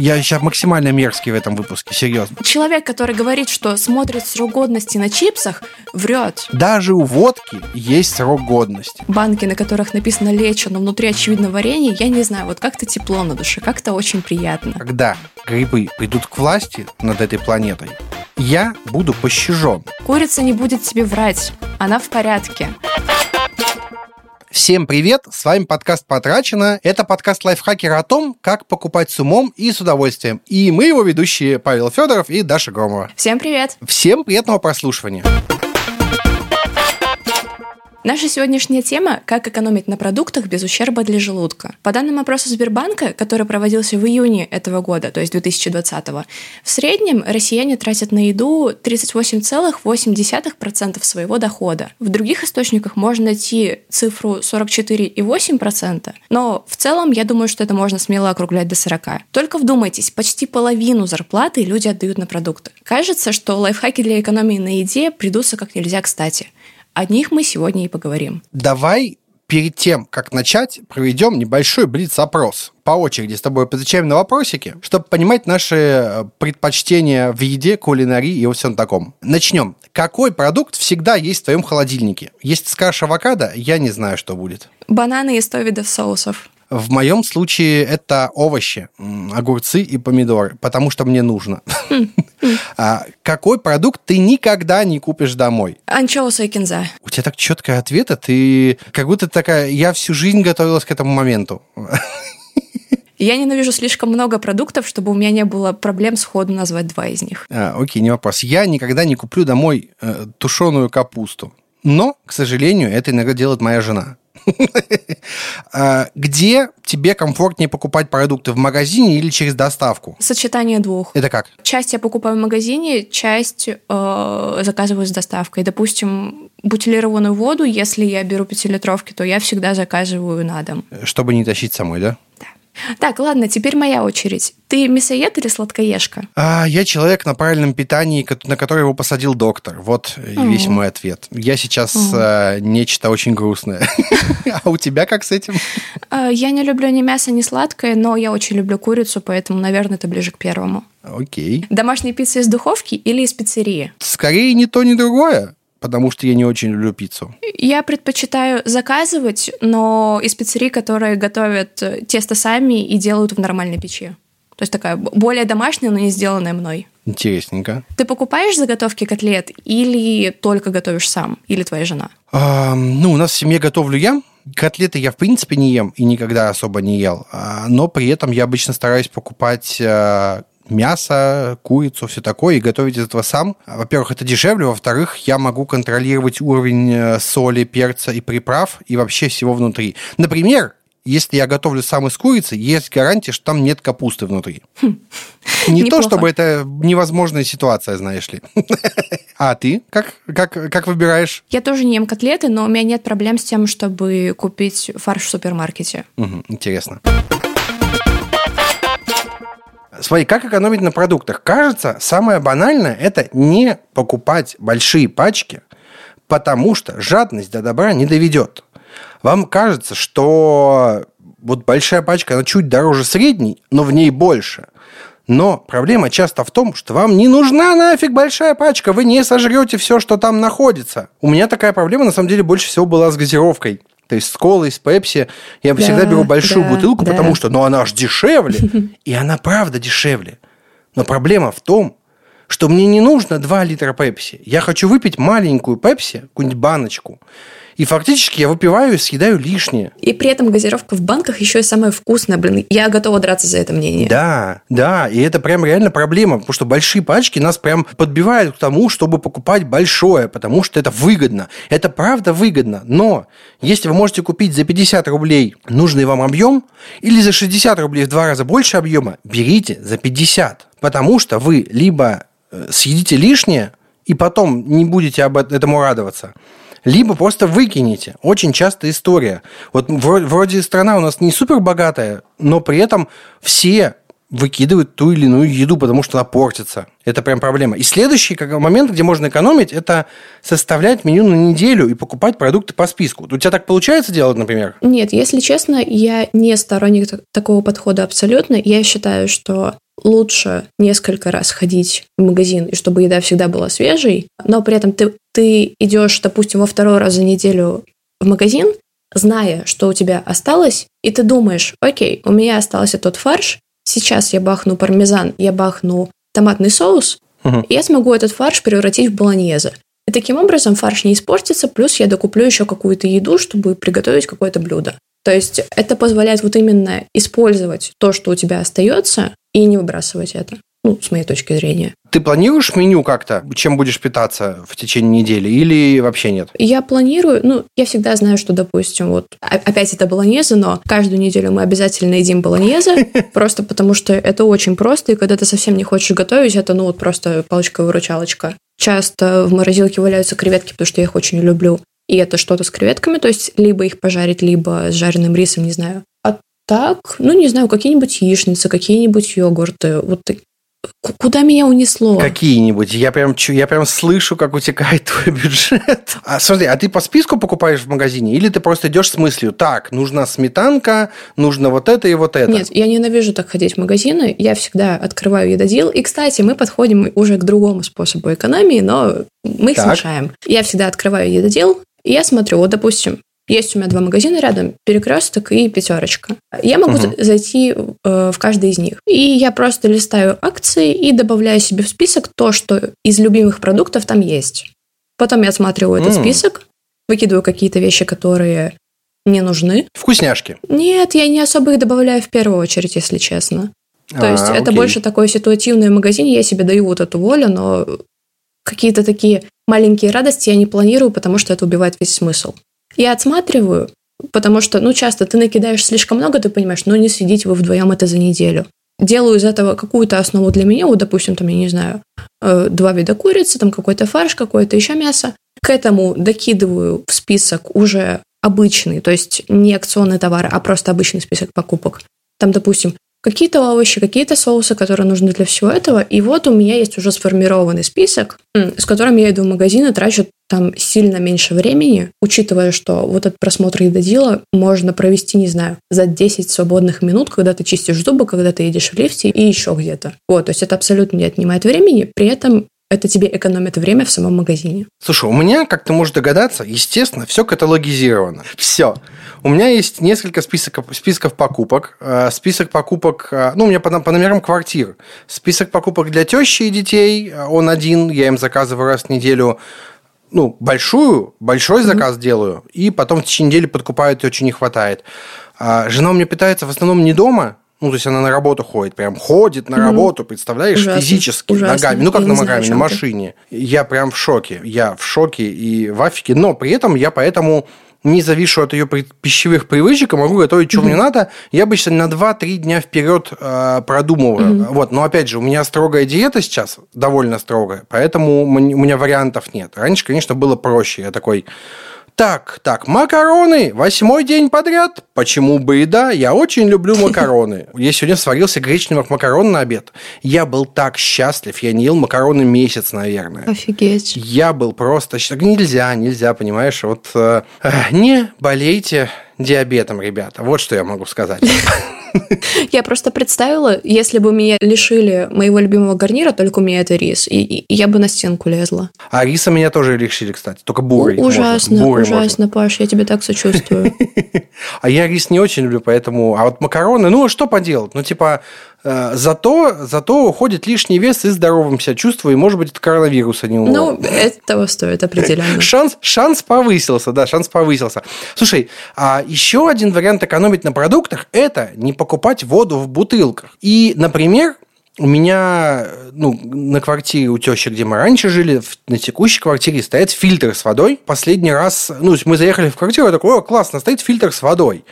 Я сейчас максимально мерзкий в этом выпуске, серьезно. Человек, который говорит, что смотрит срок годности на чипсах, врет. Даже у водки есть срок годности. Банки, на которых написано лечо, но внутри очевидно варенье, я не знаю, вот как-то тепло на душе, как-то очень приятно. Когда грибы придут к власти над этой планетой, я буду пощажен. Курица не будет тебе врать, она в порядке. Всем привет, с вами подкаст «Потрачено». Это подкаст лайфхакера о том, как покупать с умом и с удовольствием. И мы его ведущие Павел Федоров и Даша Громова. Всем привет! Всем приятного прослушивания. Наша сегодняшняя тема – как экономить на продуктах без ущерба для желудка. По данным опроса Сбербанка, который проводился в июне этого года, то есть 2020 в среднем россияне тратят на еду 38,8% своего дохода. В других источниках можно найти цифру 44,8%, но в целом я думаю, что это можно смело округлять до 40%. Только вдумайтесь, почти половину зарплаты люди отдают на продукты. Кажется, что лайфхаки для экономии на еде придутся как нельзя кстати – о них мы сегодня и поговорим. Давай перед тем, как начать, проведем небольшой блиц-опрос. По очереди с тобой отвечаем на вопросики, чтобы понимать наши э, предпочтения в еде, кулинарии и во всем таком. Начнем. Какой продукт всегда есть в твоем холодильнике? Если скажешь авокадо, я не знаю, что будет. Бананы и 100 видов соусов. В моем случае это овощи, огурцы и помидоры, потому что мне нужно. А какой продукт ты никогда не купишь домой? Анчоусы и кинза. У тебя так четкий ответ, а ты как будто такая, я всю жизнь готовилась к этому моменту. Я ненавижу слишком много продуктов, чтобы у меня не было проблем сходу назвать два из них. А, окей, не вопрос. Я никогда не куплю домой э, тушеную капусту. Но, к сожалению, это иногда делает моя жена. А, где тебе комфортнее покупать продукты в магазине или через доставку? Сочетание двух. Это как? Часть я покупаю в магазине, часть э, заказываю с доставкой. Допустим, бутилированную воду, если я беру пятилитровки, то я всегда заказываю на дом. Чтобы не тащить самой, да? Да. Так, ладно, теперь моя очередь. Ты мясоед или сладкоежка? А, я человек на правильном питании, на который его посадил доктор. Вот mm. весь мой ответ. Я сейчас mm. а, нечто очень грустное. А у тебя как с этим? А, я не люблю ни мясо, ни сладкое, но я очень люблю курицу, поэтому, наверное, это ближе к первому. Окей. Домашняя пицца из духовки или из пиццерии? Скорее ни то, ни другое потому что я не очень люблю пиццу. Я предпочитаю заказывать, но из пиццерий, которые готовят тесто сами и делают в нормальной печи. То есть такая более домашняя, но не сделанная мной. Интересненько. Ты покупаешь заготовки котлет или только готовишь сам? Или твоя жена? А, ну, у нас в семье готовлю я. Котлеты я, в принципе, не ем и никогда особо не ел. А, но при этом я обычно стараюсь покупать а, мясо, курицу, все такое, и готовить из этого сам. Во-первых, это дешевле, во-вторых, я могу контролировать уровень э, соли, перца и приправ и вообще всего внутри. Например, если я готовлю сам из курицы, есть гарантия, что там нет капусты внутри. Хм. Не Неплохо. то, чтобы это невозможная ситуация, знаешь ли. А ты как, как, как выбираешь? Я тоже не ем котлеты, но у меня нет проблем с тем, чтобы купить фарш в супермаркете. Угу, интересно. Смотри, как экономить на продуктах? Кажется, самое банальное – это не покупать большие пачки, потому что жадность до добра не доведет. Вам кажется, что вот большая пачка, она чуть дороже средней, но в ней больше. Но проблема часто в том, что вам не нужна нафиг большая пачка, вы не сожрете все, что там находится. У меня такая проблема, на самом деле, больше всего была с газировкой. То есть с колой, с пепси. Я да, всегда беру большую да, бутылку, да. потому что, ну, она же дешевле. И она правда дешевле. Но проблема в том, что мне не нужно 2 литра пепси. Я хочу выпить маленькую пепси, какую-нибудь баночку. И фактически я выпиваю и съедаю лишнее. И при этом газировка в банках еще и самая вкусная, блин. Я готова драться за это мнение. Да, да, и это прям реально проблема, потому что большие пачки нас прям подбивают к тому, чтобы покупать большое, потому что это выгодно. Это правда выгодно, но если вы можете купить за 50 рублей нужный вам объем или за 60 рублей в два раза больше объема, берите за 50, потому что вы либо э, съедите лишнее, и потом не будете об этому радоваться, либо просто выкинете. Очень частая история. Вот вроде страна у нас не супер богатая, но при этом все выкидывают ту или иную еду, потому что она портится. Это прям проблема. И следующий момент, где можно экономить, это составлять меню на неделю и покупать продукты по списку. У тебя так получается делать, например? Нет, если честно, я не сторонник такого подхода абсолютно. Я считаю, что лучше несколько раз ходить в магазин, и чтобы еда всегда была свежей, но при этом ты, ты идешь, допустим, во второй раз за неделю в магазин, зная, что у тебя осталось, и ты думаешь, окей, у меня остался тот фарш, сейчас я бахну пармезан, я бахну томатный соус, угу. и я смогу этот фарш превратить в болоньезе. И таким образом фарш не испортится, плюс я докуплю еще какую-то еду, чтобы приготовить какое-то блюдо. То есть это позволяет вот именно использовать то, что у тебя остается, и не выбрасывать это. Ну, с моей точки зрения. Ты планируешь меню как-то, чем будешь питаться в течение недели, или вообще нет? Я планирую, ну, я всегда знаю, что, допустим, вот опять это болоньезе, но каждую неделю мы обязательно едим болоньезе, просто потому что это очень просто, и когда ты совсем не хочешь готовить, это, ну, вот просто палочка-выручалочка. Часто в морозилке валяются креветки, потому что я их очень люблю. И это что-то с креветками, то есть либо их пожарить, либо с жареным рисом, не знаю. А так, ну, не знаю, какие-нибудь яичницы, какие-нибудь йогурты. Вот Куда меня унесло? Какие-нибудь. Я прям, я прям слышу, как утекает твой бюджет. А смотри, а ты по списку покупаешь в магазине? Или ты просто идешь с мыслью, так, нужна сметанка, нужно вот это и вот это? Нет, я ненавижу так ходить в магазины. Я всегда открываю едодил. И, кстати, мы подходим уже к другому способу экономии, но мы их так. смешаем. Я всегда открываю едодил, и я смотрю, вот, допустим, есть у меня два магазина рядом, перекресток и пятерочка. Я могу угу. зайти э, в каждый из них. И я просто листаю акции и добавляю себе в список то, что из любимых продуктов там есть. Потом я осматриваю этот список, выкидываю какие-то вещи, которые не нужны. Вкусняшки? Нет, я не особо их добавляю в первую очередь, если честно. То а, есть окей. это больше такой ситуативный магазин, я себе даю вот эту волю, но какие-то такие маленькие радости я не планирую, потому что это убивает весь смысл. Я отсматриваю, потому что, ну, часто ты накидаешь слишком много, ты понимаешь, ну, не съедите вы вдвоем это за неделю. Делаю из этого какую-то основу для меня, вот, допустим, там, я не знаю, э, два вида курицы, там какой-то фарш, какое-то еще мясо. К этому докидываю в список уже обычный, то есть не акционный товар, а просто обычный список покупок. Там, допустим, какие-то овощи, какие-то соусы, которые нужны для всего этого. И вот у меня есть уже сформированный список, с которым я иду в магазин и трачу там сильно меньше времени, учитывая, что вот этот просмотр едодила можно провести, не знаю, за 10 свободных минут, когда ты чистишь зубы, когда ты едешь в лифте и еще где-то. Вот, то есть это абсолютно не отнимает времени, при этом это тебе экономит время в самом магазине. Слушай, у меня, как ты можешь догадаться, естественно, все каталогизировано. Все. У меня есть несколько списков, списков покупок. Э, список покупок, э, ну, у меня по, по номерам квартир. Список покупок для тещи и детей, э, он один, я им заказываю раз в неделю ну, большую, большой заказ mm-hmm. делаю, и потом в течение недели подкупают, и очень не хватает. А жена у меня питается в основном не дома, ну, то есть она на работу ходит, прям ходит на работу, представляешь, ужасно, физически, ужасно. ногами. Ну, как я на ногами, на машине. Ты. Я прям в шоке. Я в шоке и в афике. Но при этом я поэтому не завишу от ее пищевых привычек и могу готовить, что mm-hmm. мне надо. Я обычно на 2-3 дня вперед э, продумываю. Mm-hmm. Вот. Но опять же, у меня строгая диета сейчас, довольно строгая, поэтому у меня вариантов нет. Раньше, конечно, было проще. Я такой так, так, макароны. Восьмой день подряд. Почему бы и да? Я очень люблю макароны. Я сегодня сварился гречневых макарон на обед. Я был так счастлив. Я не ел макароны месяц, наверное. Офигеть. Я был просто... Нельзя, нельзя, понимаешь? Вот э, не болейте диабетом, ребята. Вот что я могу сказать. Я просто представила, если бы меня лишили моего любимого гарнира, только у меня это рис, и, и я бы на стенку лезла. А риса меня тоже лишили, кстати, только бурый. Ужасно. Бурый ужасно, можно. Паш, я тебе так сочувствую. А я рис не очень люблю, поэтому... А вот макароны, ну, что поделать? Ну, типа, зато, зато уходит лишний вес и здоровым себя чувствую, и, может быть, от коронавируса не умру. Ну, это того стоит определенно. Шанс, шанс повысился, да, шанс повысился. Слушай, а еще один вариант экономить на продуктах – это не покупать воду в бутылках. И, например, у меня ну, на квартире у тещи, где мы раньше жили, на текущей квартире стоит фильтр с водой. Последний раз, ну, мы заехали в квартиру, я такой, о, классно, стоит фильтр с водой.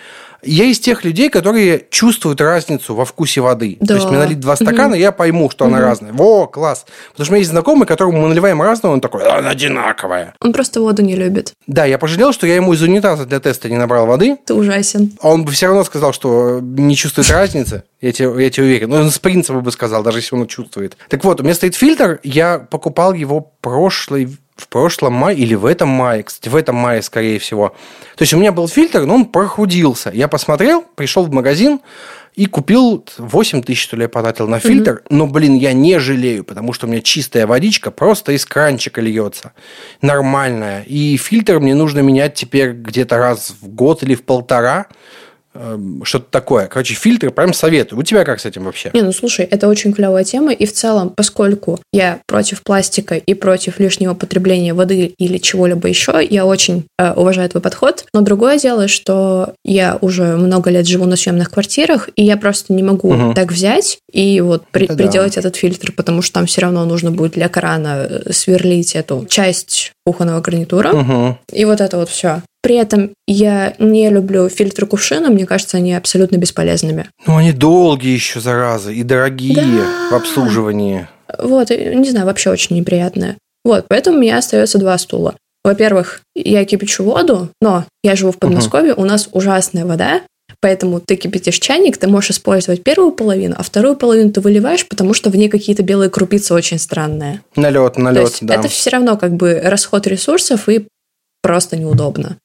Я из тех людей, которые чувствуют разницу во вкусе воды. Да. То есть мне налить два стакана, угу. я пойму, что угу. она разная. Во, класс. Потому что у меня есть знакомый, которому мы наливаем разную, он такой, она одинаковая. Он просто воду не любит. Да, я пожалел, что я ему из унитаза для теста не набрал воды. Ты ужасен. А он бы все равно сказал, что не чувствует разницы. Я тебе, я тебе уверен. Ну, он с принципа бы сказал, даже если он чувствует. Так вот, у меня стоит фильтр, я покупал его прошлый в прошлом мае или в этом мае, кстати, в этом мае, скорее всего. То есть у меня был фильтр, но он прохудился. Я посмотрел, пришел в магазин, и купил 8 тысяч, что ли, я потратил на фильтр. Угу. Но, блин, я не жалею, потому что у меня чистая водичка просто из кранчика льется. Нормальная. И фильтр мне нужно менять теперь где-то раз в год или в полтора. Эм, что-то такое. Короче, фильтры прям советую. У тебя как с этим вообще? Не, ну слушай, это очень клевая тема, и в целом, поскольку я против пластика и против лишнего потребления воды или чего-либо еще, я очень э, уважаю твой подход. Но другое дело, что я уже много лет живу на съемных квартирах, и я просто не могу угу. так взять и вот при, приделать да. этот фильтр, потому что там все равно нужно будет для крана э, сверлить эту часть кухонного гарнитура. Угу. И вот это вот все. При этом я не люблю фильтры кувшина, мне кажется, они абсолютно бесполезными. Ну, они долгие еще, заразы, и дорогие да. в обслуживании. Вот, не знаю, вообще очень неприятные. Вот, поэтому у меня остается два стула. Во-первых, я кипячу воду, но я живу в Подмосковье, угу. у нас ужасная вода, Поэтому ты кипятишь чайник, ты можешь использовать первую половину, а вторую половину ты выливаешь, потому что в ней какие-то белые крупицы очень странные. Налет, налет, да. Это все равно как бы расход ресурсов и просто неудобно.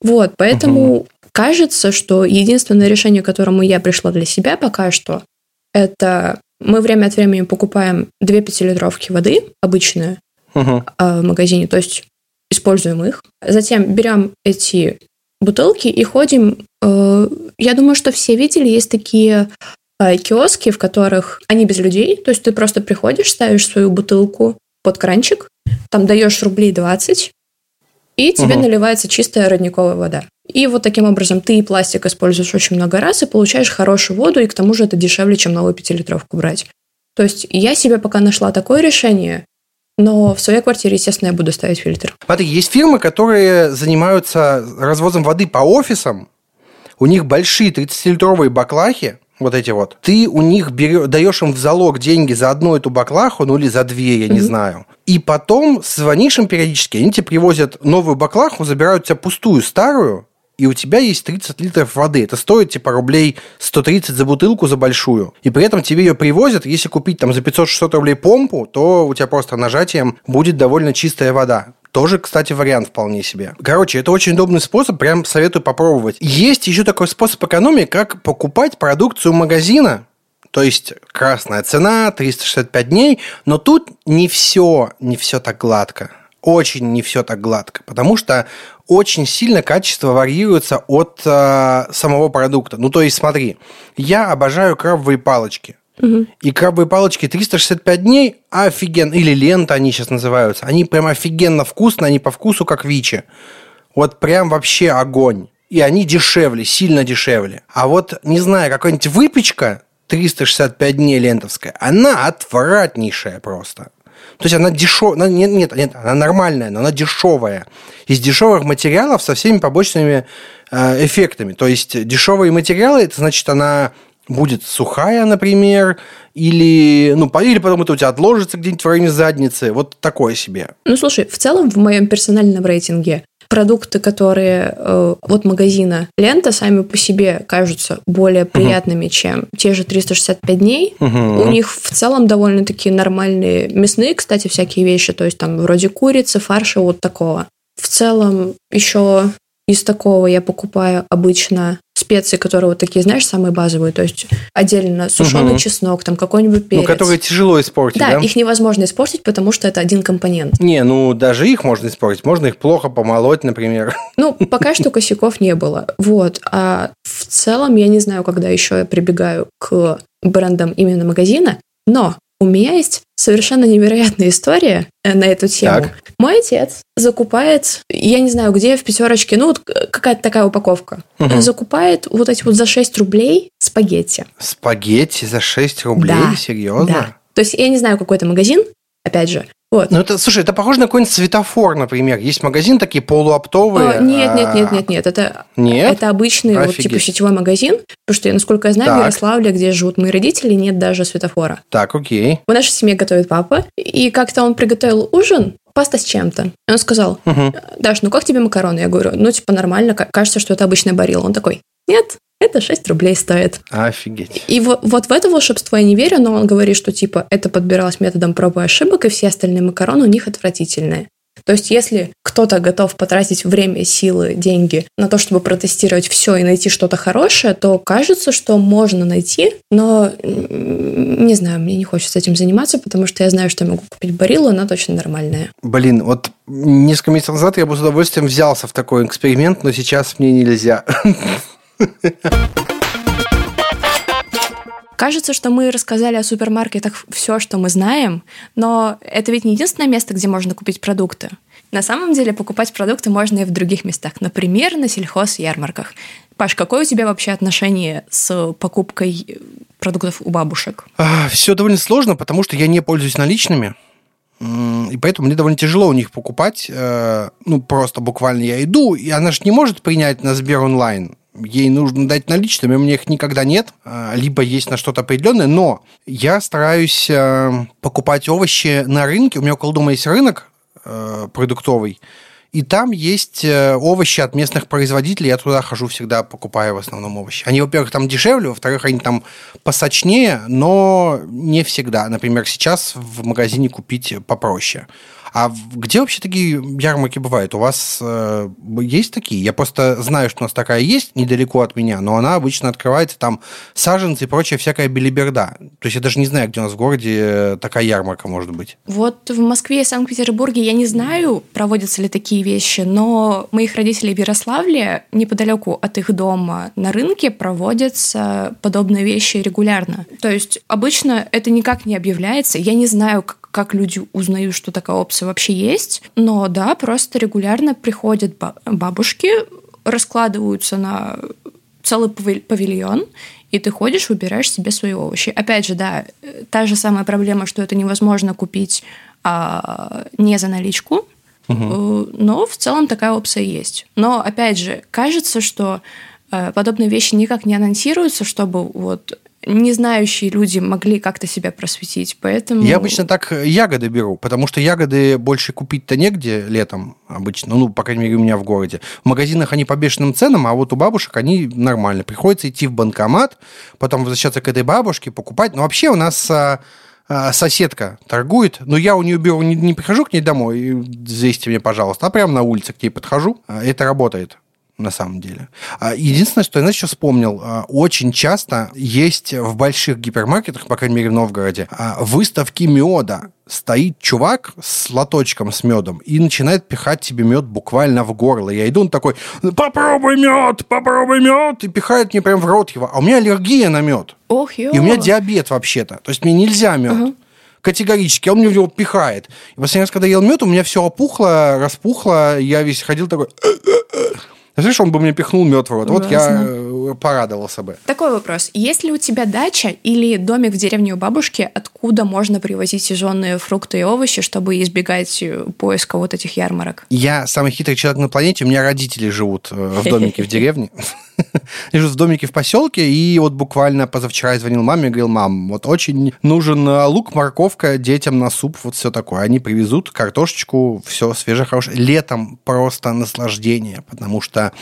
Вот, поэтому угу. кажется, что единственное решение, к которому я пришла для себя пока что, это мы время от времени покупаем две пятилитровки воды обычные угу. в магазине, то есть используем их. Затем берем эти бутылки и ходим. Э, я думаю, что все видели, есть такие э, киоски, в которых они без людей, то есть ты просто приходишь, ставишь свою бутылку под кранчик, там даешь рублей 20, и тебе угу. наливается чистая родниковая вода. И вот таким образом ты и пластик используешь очень много раз и получаешь хорошую воду, и к тому же это дешевле, чем новую пятилитровку брать. То есть я себе пока нашла такое решение, но в своей квартире, естественно, я буду ставить фильтр. Смотри, есть фирмы, которые занимаются развозом воды по офисам. У них большие 30-литровые баклахи, вот эти вот, ты у них берешь, даешь им в залог деньги за одну эту баклаху, ну или за две, я mm-hmm. не знаю. И потом звонишь им периодически, они тебе привозят новую баклаху, забирают у тебя пустую старую, и у тебя есть 30 литров воды. Это стоит типа рублей 130 за бутылку, за большую. И при этом тебе ее привозят. Если купить там за 500-600 рублей помпу, то у тебя просто нажатием будет довольно чистая вода. Тоже, кстати, вариант вполне себе. Короче, это очень удобный способ, прям советую попробовать. Есть еще такой способ экономии, как покупать продукцию магазина, то есть красная цена, 365 дней, но тут не все, не все так гладко. Очень не все так гладко, потому что очень сильно качество варьируется от э, самого продукта. Ну, то есть, смотри, я обожаю крабовые палочки. И крабовые палочки 365 дней офигенно, или лента они сейчас называются, они прям офигенно вкусные, они по вкусу как вичи. Вот прям вообще огонь. И они дешевле, сильно дешевле. А вот, не знаю, какая-нибудь выпечка 365 дней лентовская, она отвратнейшая просто. То есть она дешевая, нет, нет, нет, она нормальная, но она дешевая. Из дешевых материалов со всеми побочными э, эффектами. То есть дешевые материалы, это значит, она будет сухая, например, или, ну, или потом это у тебя отложится где-нибудь в районе задницы. Вот такое себе. Ну, слушай, в целом в моем персональном рейтинге продукты, которые э, от магазина лента сами по себе кажутся более приятными, угу. чем те же 365 дней. Угу. У них в целом довольно-таки нормальные мясные, кстати, всякие вещи, то есть там вроде курицы, фарша, вот такого. В целом еще из такого я покупаю обычно специи, которые вот такие, знаешь, самые базовые, то есть отдельно сушеный угу. чеснок, там какой-нибудь ну, перец. Ну, которые тяжело испортить, да? Да, их невозможно испортить, потому что это один компонент. Не, ну даже их можно испортить, можно их плохо помолоть, например. Ну, пока что косяков не было. Вот. А в целом я не знаю, когда еще я прибегаю к брендам именно магазина, но у меня есть совершенно невероятная история э, на эту тему. Так. Мой отец закупает, я не знаю, где в пятерочке, ну вот какая-то такая упаковка, угу. закупает вот эти вот за 6 рублей спагетти. Спагетти за 6 рублей? Да. Серьезно? Да. То есть я не знаю, какой это магазин, опять же, вот. Ну, это, слушай, это похоже на какой-нибудь светофор, например. Есть магазин такие полуоптовые. О, нет, нет, нет, нет, нет. Это, нет? это обычный вот, типа сетевой магазин. Потому что, насколько я знаю, так. в Ярославле, где живут мои родители, нет даже светофора. Так, окей. В нашей семье готовит папа. И как-то он приготовил ужин, паста с чем-то. И он сказал, угу. Даш, ну как тебе макароны? Я говорю, ну типа нормально, кажется, что это обычный барил. Он такой, нет, это 6 рублей стоит. Офигеть. И вот, вот в это волшебство я не верю, но он говорит, что типа это подбиралось методом проб и ошибок, и все остальные макароны у них отвратительные. То есть, если кто-то готов потратить время, силы, деньги на то, чтобы протестировать все и найти что-то хорошее, то кажется, что можно найти, но не знаю, мне не хочется этим заниматься, потому что я знаю, что я могу купить барилу, она точно нормальная. Блин, вот несколько месяцев назад я бы с удовольствием взялся в такой эксперимент, но сейчас мне нельзя. Кажется, что мы рассказали о супермаркетах все, что мы знаем, но это ведь не единственное место, где можно купить продукты. На самом деле покупать продукты можно и в других местах, например, на сельхоз-ярмарках. Паш, какое у тебя вообще отношение с покупкой продуктов у бабушек? А, все довольно сложно, потому что я не пользуюсь наличными. И поэтому мне довольно тяжело у них покупать. Э, ну, просто буквально я иду, и она же не может принять на Сбер онлайн. Ей нужно дать наличными, у меня их никогда нет, а, либо есть на что-то определенное, но я стараюсь э, покупать овощи на рынке, у меня около дома есть рынок э, продуктовый, и там есть э, овощи от местных производителей. Я туда хожу всегда, покупаю в основном овощи. Они, во-первых, там дешевле, во-вторых, они там посочнее, но не всегда. Например, сейчас в магазине купить попроще. А где вообще такие ярмарки бывают? У вас э, есть такие? Я просто знаю, что у нас такая есть недалеко от меня, но она обычно открывается там саженцы и прочая всякая белиберда. То есть я даже не знаю, где у нас в городе такая ярмарка может быть. Вот в Москве и Санкт-Петербурге я не знаю, проводятся ли такие вещи, но моих родителей в Ярославле, неподалеку от их дома, на рынке проводятся подобные вещи регулярно. То есть обычно это никак не объявляется. Я не знаю, как люди узнают, что такая опция вообще есть. Но да, просто регулярно приходят бабушки, раскладываются на целый павильон, и ты ходишь, выбираешь себе свои овощи. Опять же, да, та же самая проблема, что это невозможно купить а, не за наличку, угу. но в целом такая опция есть. Но опять же, кажется, что э, подобные вещи никак не анонсируются, чтобы вот не знающие люди могли как-то себя просветить, поэтому... Я обычно так ягоды беру, потому что ягоды больше купить-то негде летом обычно, ну, по крайней мере, у меня в городе. В магазинах они по бешеным ценам, а вот у бабушек они нормально. Приходится идти в банкомат, потом возвращаться к этой бабушке, покупать. Но вообще у нас а, а, соседка торгует, но я у нее беру, не, не прихожу к ней домой, известите мне, пожалуйста, а прямо на улице к ней подхожу. А, это работает на самом деле. А, единственное, что я, знаешь, еще вспомнил, а, очень часто есть в больших гипермаркетах, по крайней мере, в Новгороде, а, выставки меда. Стоит чувак с лоточком с медом и начинает пихать тебе мед буквально в горло. Я иду, он такой, попробуй мед, попробуй мед, и пихает мне прям в рот его. А у меня аллергия на мед. Ох. И у меня диабет вообще-то. То есть мне нельзя мед. Uh-huh категорически, он мне в него пихает. И последний раз, когда я ел мед, у меня все опухло, распухло, я весь ходил такой... Знаешь, он бы мне пихнул мед в рот. Вот я э, порадовался бы. Такой вопрос. Есть ли у тебя дача или домик в деревне у бабушки, откуда можно привозить сезонные фрукты и овощи, чтобы избегать э, поиска вот этих ярмарок? Я самый хитрый человек на планете. У меня родители живут э, в домике в деревне. Живу в домике в поселке, и вот буквально позавчера я звонил маме и говорил, мам, вот очень нужен лук, морковка детям на суп, вот все такое. Они привезут картошечку, все свежее, хорошее. Летом просто наслаждение, потому что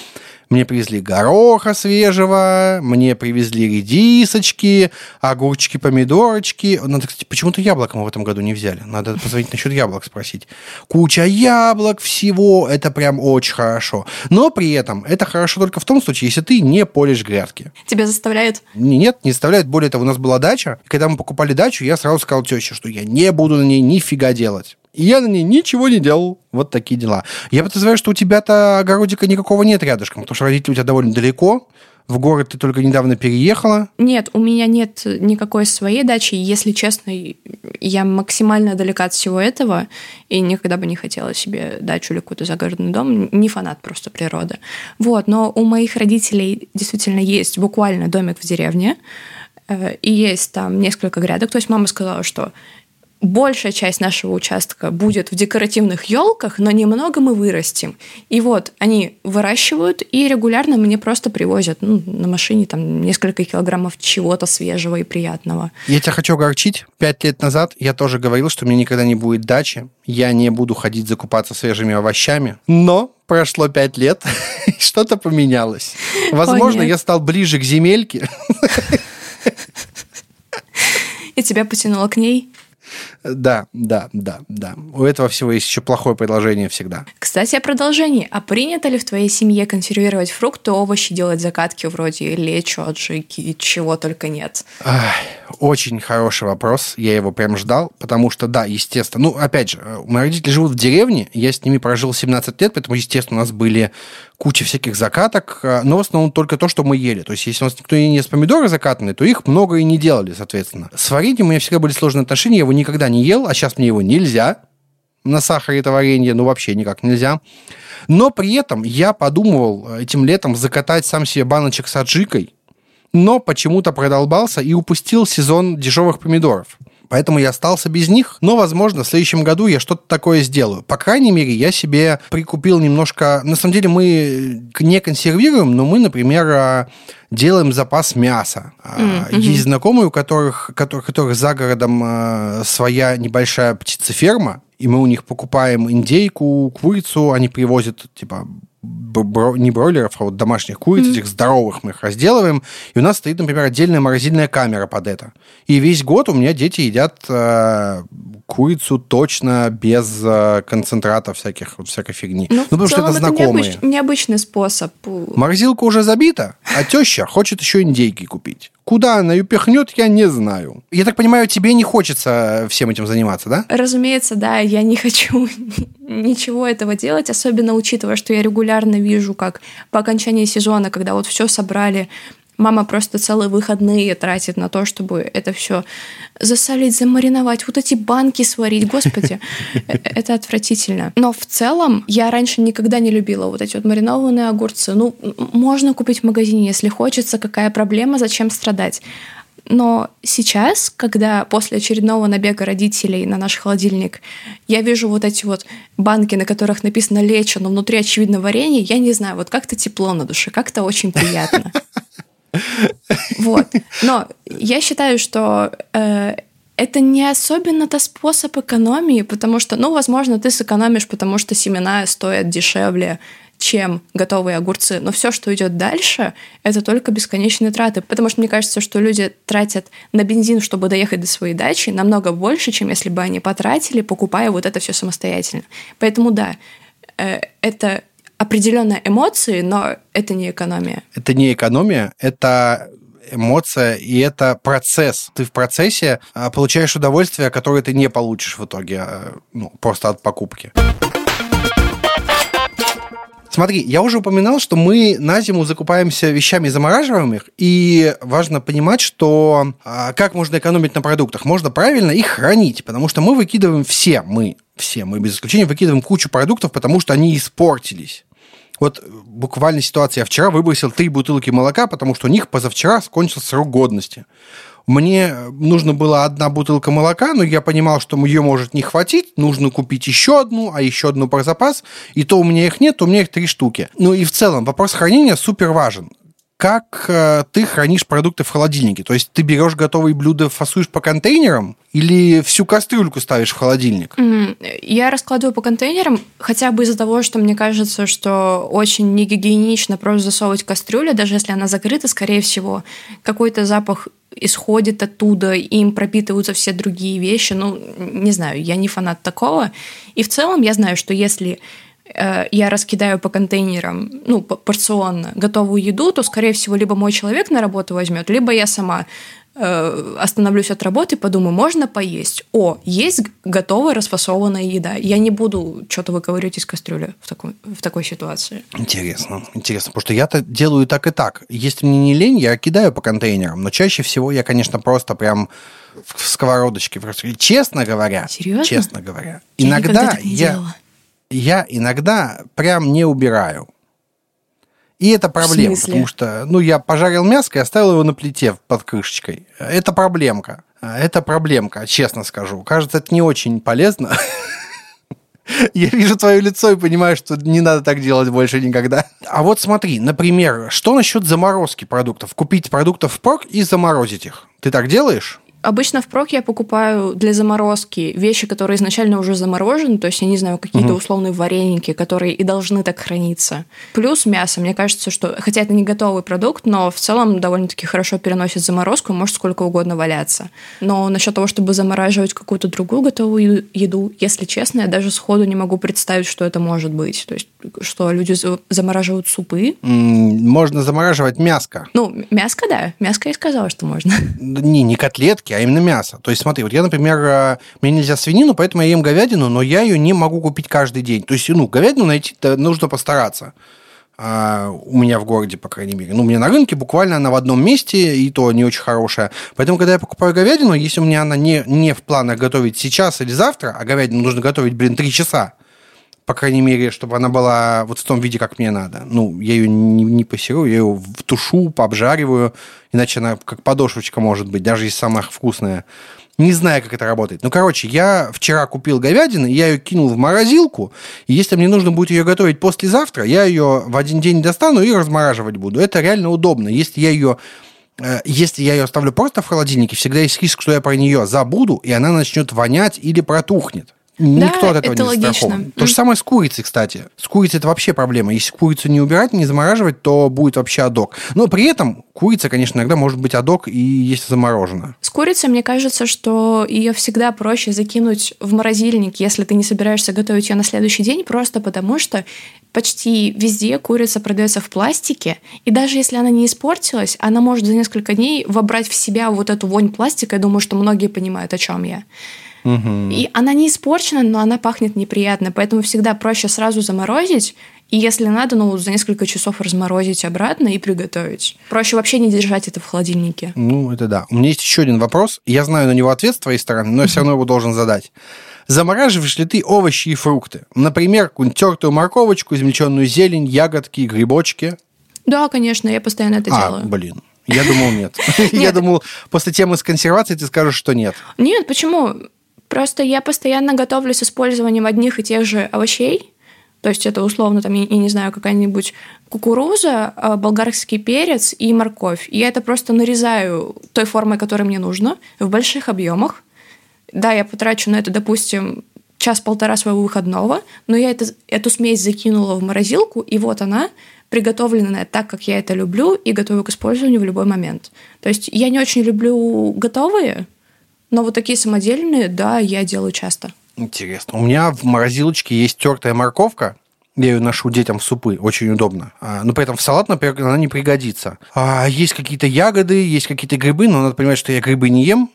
мне привезли гороха свежего, мне привезли редисочки, огурчики, помидорочки. Надо, кстати, почему-то яблок мы в этом году не взяли. Надо позвонить насчет яблок спросить. Куча яблок всего, это прям очень хорошо. Но при этом это хорошо только в том случае, если ты не полишь грядки. Тебя заставляют? Нет, не заставляют. Более того, у нас была дача. И когда мы покупали дачу, я сразу сказал теще, что я не буду на ней нифига делать. И я на ней ничего не делал. Вот такие дела. Я подозреваю, что у тебя-то огородика никакого нет рядышком, потому что родители у тебя довольно далеко. В город ты только недавно переехала? Нет, у меня нет никакой своей дачи. Если честно, я максимально далека от всего этого и никогда бы не хотела себе дачу или какой-то загородный дом. Не фанат просто природы. Вот, но у моих родителей действительно есть буквально домик в деревне, э, и есть там несколько грядок. То есть мама сказала, что большая часть нашего участка будет в декоративных елках, но немного мы вырастим. И вот они выращивают и регулярно мне просто привозят ну, на машине там несколько килограммов чего-то свежего и приятного. Я тебя хочу огорчить. Пять лет назад я тоже говорил, что мне никогда не будет дачи. Я не буду ходить закупаться свежими овощами. Но прошло пять лет, что-то поменялось. Возможно, я стал ближе к земельке. И тебя потянуло к ней? Да, да, да, да. У этого всего есть еще плохое предложение всегда. Кстати, о продолжении. А принято ли в твоей семье консервировать фрукты, овощи, делать закатки вроде лечо, аджики и чего только нет? Ай, очень хороший вопрос. Я его прям ждал, потому что, да, естественно. Ну, опять же, мои родители живут в деревне, я с ними прожил 17 лет, поэтому, естественно, у нас были куча всяких закаток, но в основном только то, что мы ели. То есть, если у нас никто не ест помидоры закатанные, то их много и не делали, соответственно. С вареньем у меня всегда были сложные отношения, я его никогда не ел, а сейчас мне его нельзя. На сахаре это варенье, ну, вообще никак нельзя. Но при этом я подумывал этим летом закатать сам себе баночек с аджикой, но почему-то продолбался и упустил сезон дешевых помидоров. Поэтому я остался без них. Но, возможно, в следующем году я что-то такое сделаю. По крайней мере, я себе прикупил немножко... На самом деле мы не консервируем, но мы, например, а, делаем запас мяса. Mm-hmm. Есть знакомые, у которых, которых, которых за городом а, своя небольшая птицеферма, и мы у них покупаем индейку, курицу, они привозят, типа, бро, не бройлеров, а вот домашних куриц, mm-hmm. этих здоровых мы их разделываем, и у нас стоит, например, отдельная морозильная камера под это. И весь год у меня дети едят э, курицу точно без э, концентрата всяких, вот всякой фигни. Ну, ну потому что это знакомые. Это необыч, необычный способ. Морозилка уже забита, а теща хочет еще индейки купить. Куда она ее пихнет, я не знаю. Я так понимаю, тебе не хочется всем этим заниматься, да? Разумеется, да, я не хочу ничего этого делать, особенно учитывая, что я регулярно вижу, как по окончании сезона, когда вот все собрали, Мама просто целые выходные тратит на то, чтобы это все засолить, замариновать, вот эти банки сварить. Господи, э, это отвратительно. Но в целом я раньше никогда не любила вот эти вот маринованные огурцы. Ну, можно купить в магазине, если хочется, какая проблема, зачем страдать. Но сейчас, когда после очередного набега родителей на наш холодильник я вижу вот эти вот банки, на которых написано лечо, но внутри очевидно варенье, я не знаю, вот как-то тепло на душе, как-то очень приятно. Вот. Но я считаю, что э, это не особенно-то способ экономии, потому что, ну, возможно, ты сэкономишь, потому что семена стоят дешевле, чем готовые огурцы. Но все, что идет дальше, это только бесконечные траты. Потому что мне кажется, что люди тратят на бензин, чтобы доехать до своей дачи, намного больше, чем если бы они потратили, покупая вот это все самостоятельно. Поэтому да, э, это определенные эмоции, но это не экономия. Это не экономия, это эмоция, и это процесс. Ты в процессе а, получаешь удовольствие, которое ты не получишь в итоге а, ну, просто от покупки. Смотри, я уже упоминал, что мы на зиму закупаемся вещами, замораживаем их, и важно понимать, что а, как можно экономить на продуктах. Можно правильно их хранить, потому что мы выкидываем все, мы, все, мы без исключения выкидываем кучу продуктов, потому что они испортились. Вот буквально ситуация. Я вчера выбросил три бутылки молока, потому что у них позавчера скончился срок годности. Мне нужно было одна бутылка молока, но я понимал, что ее может не хватить, нужно купить еще одну, а еще одну про запас, и то у меня их нет, у меня их три штуки. Ну и в целом вопрос хранения супер важен как э, ты хранишь продукты в холодильнике? То есть ты берешь готовые блюда, фасуешь по контейнерам или всю кастрюльку ставишь в холодильник? Mm, я раскладываю по контейнерам, хотя бы из-за того, что мне кажется, что очень негигиенично просто засовывать кастрюлю, даже если она закрыта, скорее всего, какой-то запах исходит оттуда, им пропитываются все другие вещи. Ну, не знаю, я не фанат такого. И в целом я знаю, что если я раскидаю по контейнерам, ну, порционно готовую еду, то, скорее всего, либо мой человек на работу возьмет, либо я сама э, остановлюсь от работы подумаю, можно поесть. О, есть готовая расфасованная еда. Я не буду что-то выковыривать из кастрюли в такой, в такой ситуации. Интересно, интересно. Потому что я-то делаю так и так. Если мне не лень, я кидаю по контейнерам. Но чаще всего я, конечно, просто прям в сковородочке. Честно говоря. Серьезно? Честно говоря. Я иногда я... Делала я иногда прям не убираю. И это проблема, потому что, ну, я пожарил мясо и оставил его на плите под крышечкой. Это проблемка. Это проблемка, честно скажу. Кажется, это не очень полезно. Я вижу твое лицо и понимаю, что не надо так делать больше никогда. А вот смотри, например, что насчет заморозки продуктов? Купить продуктов в прок и заморозить их. Ты так делаешь? Обычно впрок я покупаю для заморозки вещи, которые изначально уже заморожены, то есть, я не знаю, какие-то угу. условные вареники, которые и должны так храниться. Плюс мясо. Мне кажется, что, хотя это не готовый продукт, но в целом довольно-таки хорошо переносит заморозку, может сколько угодно валяться. Но насчет того, чтобы замораживать какую-то другую готовую еду, если честно, я даже сходу не могу представить, что это может быть. То есть, что люди замораживают супы. Можно замораживать мяско. Ну, мяско, да. Мяско я сказала, что можно. Не, не котлетки, а именно мясо. То есть, смотри, вот я, например, э, мне нельзя свинину, поэтому я ем говядину, но я ее не могу купить каждый день. То есть, ну, говядину найти нужно постараться. А, у меня в городе, по крайней мере. Ну, у меня на рынке буквально она в одном месте, и то не очень хорошая. Поэтому, когда я покупаю говядину, если у меня она не, не в планах готовить сейчас или завтра, а говядину нужно готовить, блин, три часа, по крайней мере, чтобы она была вот в том виде, как мне надо. Ну, я ее не, не посеру, я ее втушу, пообжариваю, иначе она как подошвочка может быть, даже если самая вкусная. Не знаю, как это работает. Ну, короче, я вчера купил говядину, я ее кинул в морозилку, и если мне нужно будет ее готовить послезавтра, я ее в один день достану и размораживать буду. Это реально удобно. Если я ее э, если я ее оставлю просто в холодильнике, всегда есть риск, что я про нее забуду, и она начнет вонять или протухнет. Никто да, от этого это не логично. застрахован. То же самое с курицей, кстати. С курицей это вообще проблема. Если курицу не убирать, не замораживать, то будет вообще адок. Но при этом курица, конечно, иногда может быть адок и если заморожена. С курицей, мне кажется, что ее всегда проще закинуть в морозильник, если ты не собираешься готовить ее на следующий день, просто потому что почти везде курица продается в пластике, и даже если она не испортилась, она может за несколько дней вобрать в себя вот эту вонь пластика. Я думаю, что многие понимают, о чем я. Угу. И она не испорчена, но она пахнет неприятно, поэтому всегда проще сразу заморозить, и если надо, ну, за несколько часов разморозить обратно и приготовить. Проще вообще не держать это в холодильнике. Ну, это да. У меня есть еще один вопрос. Я знаю на него ответ с твоей стороны, но я все равно его должен задать. Замораживаешь ли ты овощи и фрукты? Например, какую-нибудь тертую морковочку, измельченную зелень, ягодки, грибочки? Да, конечно, я постоянно это а, делаю. блин. Я думал, нет. Я думал, после темы с консервацией ты скажешь, что нет. Нет, почему? Просто я постоянно готовлю с использованием одних и тех же овощей. То есть это условно, там, я, не знаю, какая-нибудь кукуруза, а, болгарский перец и морковь. И я это просто нарезаю той формой, которая мне нужно, в больших объемах. Да, я потрачу на это, допустим, час-полтора своего выходного, но я это, эту смесь закинула в морозилку, и вот она, приготовленная так, как я это люблю, и готова к использованию в любой момент. То есть я не очень люблю готовые, но вот такие самодельные, да, я делаю часто. Интересно. У меня в морозилочке есть тертая морковка. Я ее ношу детям в супы, очень удобно. А, но при этом в салат, например, она не пригодится. А есть какие-то ягоды, есть какие-то грибы, но надо понимать, что я грибы не ем,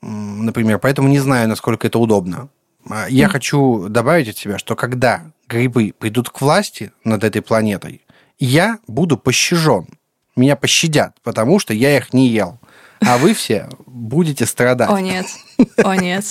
например, поэтому не знаю, насколько это удобно. А, я mm. хочу добавить от себя, что когда грибы придут к власти над этой планетой, я буду пощажен. Меня пощадят, потому что я их не ел а вы все будете страдать. О нет, о нет.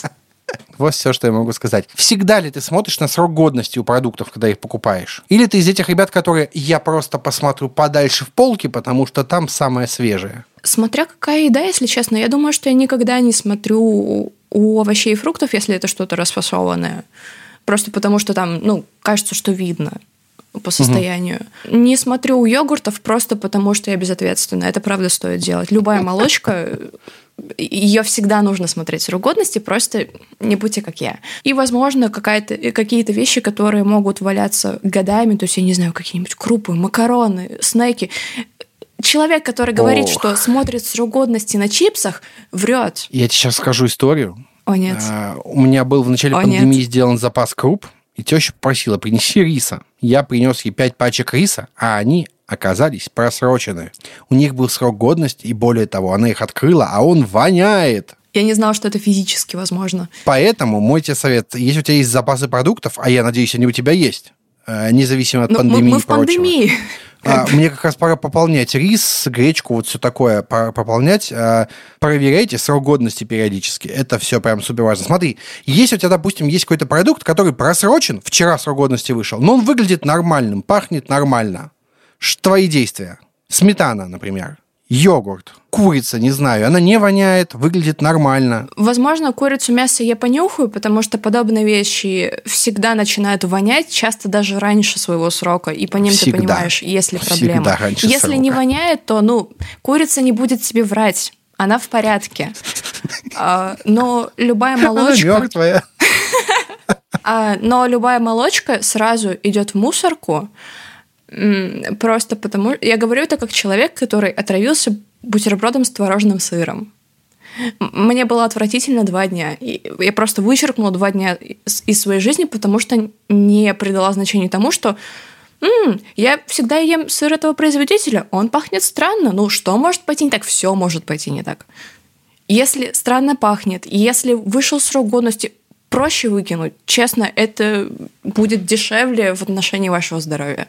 Вот все, что я могу сказать. Всегда ли ты смотришь на срок годности у продуктов, когда их покупаешь? Или ты из этих ребят, которые я просто посмотрю подальше в полке, потому что там самое свежее? Смотря какая еда, если честно. Я думаю, что я никогда не смотрю у овощей и фруктов, если это что-то расфасованное. Просто потому что там, ну, кажется, что видно по состоянию. Угу. Не смотрю у йогуртов просто потому, что я безответственна. Это правда стоит делать. Любая молочка, ее всегда нужно смотреть срок годности, просто не будьте как я. И, возможно, какие-то вещи, которые могут валяться годами, то есть, я не знаю, какие-нибудь крупы, макароны, снеки. Человек, который говорит, Ох. что смотрит срок годности на чипсах, врет. Я тебе сейчас скажу историю. О, нет. А, у меня был в начале О, пандемии нет. сделан запас круп, и теща попросила, принеси риса. Я принес ей пять пачек риса, а они оказались просрочены. У них был срок годности, и более того, она их открыла, а он воняет. Я не знала, что это физически возможно. Поэтому мой тебе совет, если у тебя есть запасы продуктов, а я надеюсь, они у тебя есть, э, независимо от Но пандемии мы, мы в и прочего. пандемии. А, мне как раз пора пополнять рис, гречку, вот все такое пополнять. А, проверяйте срок годности периодически. Это все прям супер важно. Смотри, если у тебя, допустим, есть какой-то продукт, который просрочен, вчера срок годности вышел, но он выглядит нормальным, пахнет нормально. Твои действия. Сметана, например йогурт, курица, не знаю, она не воняет, выглядит нормально. Возможно, курицу мясо я понюхаю, потому что подобные вещи всегда начинают вонять, часто даже раньше своего срока, и по ним всегда. ты понимаешь, если проблема. Всегда раньше Если срока. не воняет, то, ну, курица не будет тебе врать, она в порядке. А, но любая молочка... Она мертвая. А, но любая молочка сразу идет в мусорку, просто потому... Я говорю это как человек, который отравился бутербродом с творожным сыром. Мне было отвратительно два дня. Я просто вычеркнула два дня из своей жизни, потому что не придала значения тому, что М-м, я всегда ем сыр этого производителя, он пахнет странно. Ну, что может пойти не так? Все может пойти не так. Если странно пахнет, если вышел срок годности, проще выкинуть. Честно, это будет дешевле в отношении вашего здоровья.